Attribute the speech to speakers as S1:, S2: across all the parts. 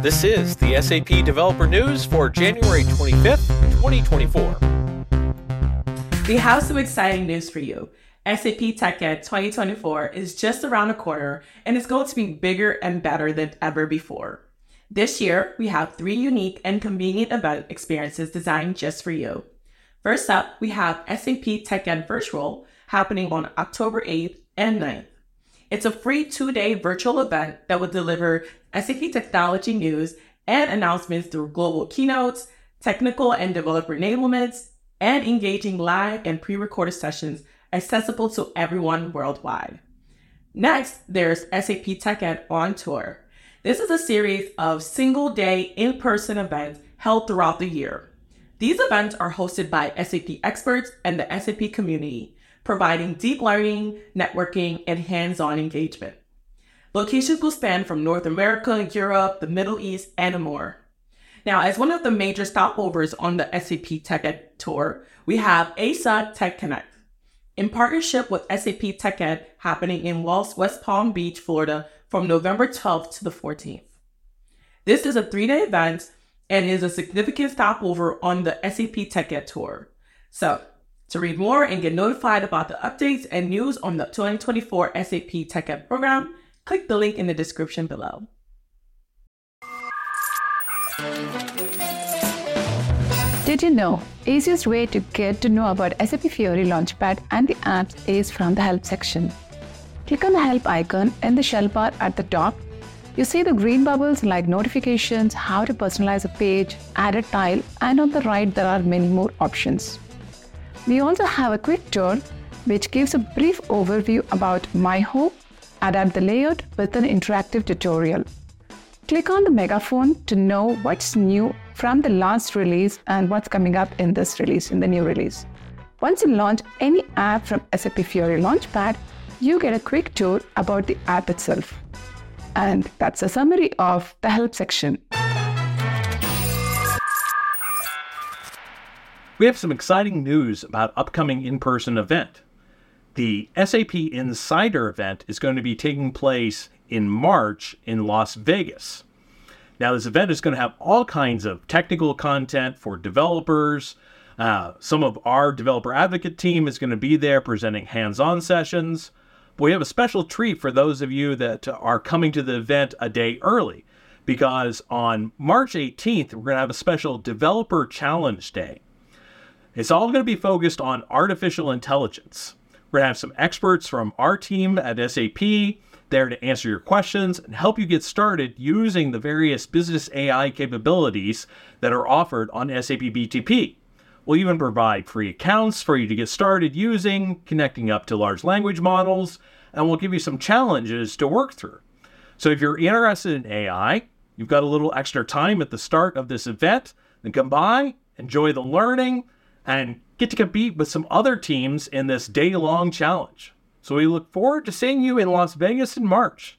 S1: This is the SAP Developer News for January 25th, 2024.
S2: We have some exciting news for you. SAP TechEd 2024 is just around the corner and it's going to be bigger and better than ever before. This year, we have three unique and convenient event experiences designed just for you. First up, we have SAP TechEd Virtual happening on October 8th and 9th. It's a free two day virtual event that will deliver SAP technology news and announcements through global keynotes, technical and developer enablements, and engaging live and pre recorded sessions accessible to everyone worldwide. Next, there's SAP TechEd on Tour. This is a series of single day in person events held throughout the year. These events are hosted by SAP experts and the SAP community, providing deep learning, networking, and hands on engagement. Locations will span from North America, Europe, the Middle East, and more. Now, as one of the major stopovers on the SAP TechEd tour, we have ASUG Tech Connect. In partnership with SAP TechEd happening in West Palm Beach, Florida from November 12th to the 14th. This is a three day event and is a significant stopover on the SAP TechEd tour. So, to read more and get notified about the updates and news on the 2024 SAP TechEd program, click the link in the description below.
S3: Did you know easiest way to get to know about SAP Fiori Launchpad and the apps is from the help section. Click on the help icon in the shell bar at the top you see the green bubbles like notifications, how to personalize a page, add a tile, and on the right there are many more options. We also have a quick tour which gives a brief overview about My Home, adapt the layout with an interactive tutorial. Click on the megaphone to know what's new from the last release and what's coming up in this release, in the new release. Once you launch any app from SAP Fiori Launchpad, you get a quick tour about the app itself. And that's a summary of the help section.
S1: We have some exciting news about upcoming in-person event. The SAP Insider event is going to be taking place in March in Las Vegas. Now, this event is going to have all kinds of technical content for developers. Uh, some of our developer advocate team is going to be there presenting hands on sessions. But we have a special treat for those of you that are coming to the event a day early because on March 18th, we're going to have a special Developer Challenge Day. It's all going to be focused on artificial intelligence. We're going to have some experts from our team at SAP there to answer your questions and help you get started using the various business AI capabilities that are offered on SAP BTP. We'll even provide free accounts for you to get started using, connecting up to large language models, and we'll give you some challenges to work through. So if you're interested in AI, you've got a little extra time at the start of this event, then come by, enjoy the learning, and get to compete with some other teams in this day long challenge. So we look forward to seeing you in Las Vegas in March.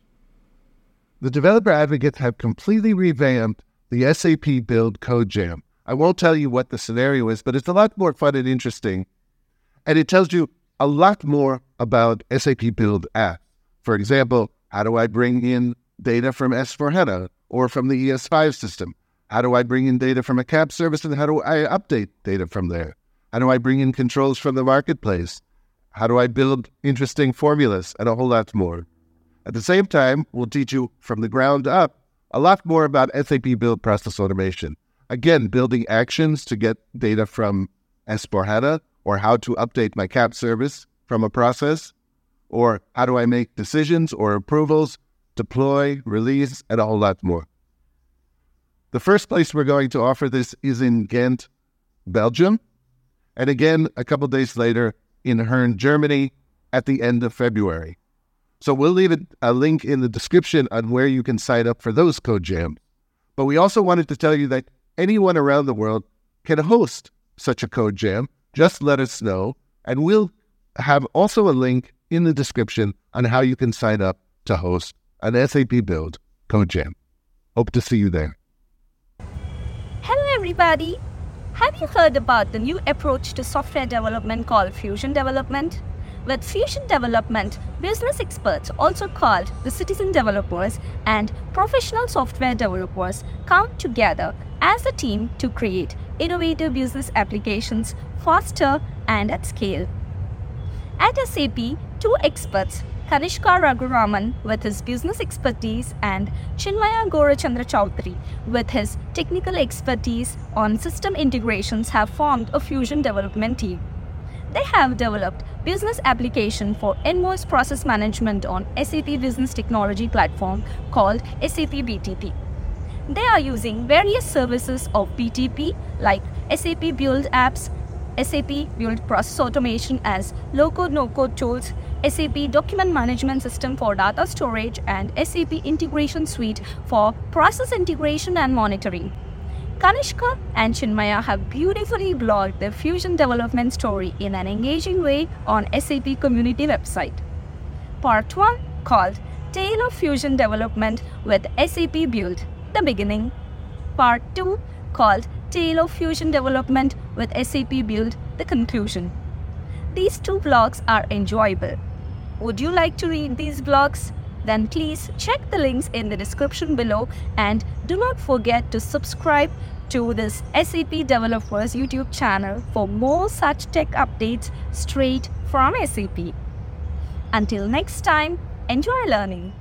S4: The developer advocates have completely revamped the SAP Build Code Jam I won't tell you what the scenario is, but it's a lot more fun and interesting. And it tells you a lot more about SAP Build App. For example, how do I bring in data from S/4HANA or from the ES5 system? How do I bring in data from a CAP service and how do I update data from there? How do I bring in controls from the marketplace? How do I build interesting formulas and a whole lot more? At the same time, we'll teach you from the ground up a lot more about SAP Build Process Automation again, building actions to get data from S/4HANA or how to update my CAP service from a process, or how do I make decisions or approvals, deploy, release, and a whole lot more. The first place we're going to offer this is in Ghent, Belgium, and again, a couple days later in Herne, Germany at the end of February. So we'll leave a link in the description on where you can sign up for those code jams. But we also wanted to tell you that anyone around the world can host such a code jam, just let us know. And we'll have also a link in the description on how you can sign up to host an SAP Build Code Jam. Hope to see you there.
S5: Hello, everybody. Have you heard about the new approach to software development called Fusion Development? with Fusion Development, business experts, also called the citizen developers, and professional software developers come together as a team to create innovative business applications faster and at scale. At SAP, two experts, Kanishka Raghuraman with his business expertise and Chinmaya Gorachandra Chaudhary with his technical expertise on system integrations have formed a fusion development team. They have developed business application for invoice process management on SAP Business Technology platform called SAP BTP. They are using various services of BTP like SAP Build Apps, SAP Build Process Automation as low-code no-code tools, SAP Document Management System for data storage, and SAP Integration Suite for process integration and monitoring. Kanishka and Chinmaya have beautifully blogged their fusion development story in an engaging way on SAP community website. Part 1 called Tale of Fusion Development with SAP Build, the beginning. Part 2 called Tale of Fusion Development with SAP Build, the conclusion. These two blogs are enjoyable. Would you like to read these blogs? Then please check the links in the description below and do not forget to subscribe to this SAP Developers YouTube channel for more such tech updates straight from SAP. Until next time, enjoy learning.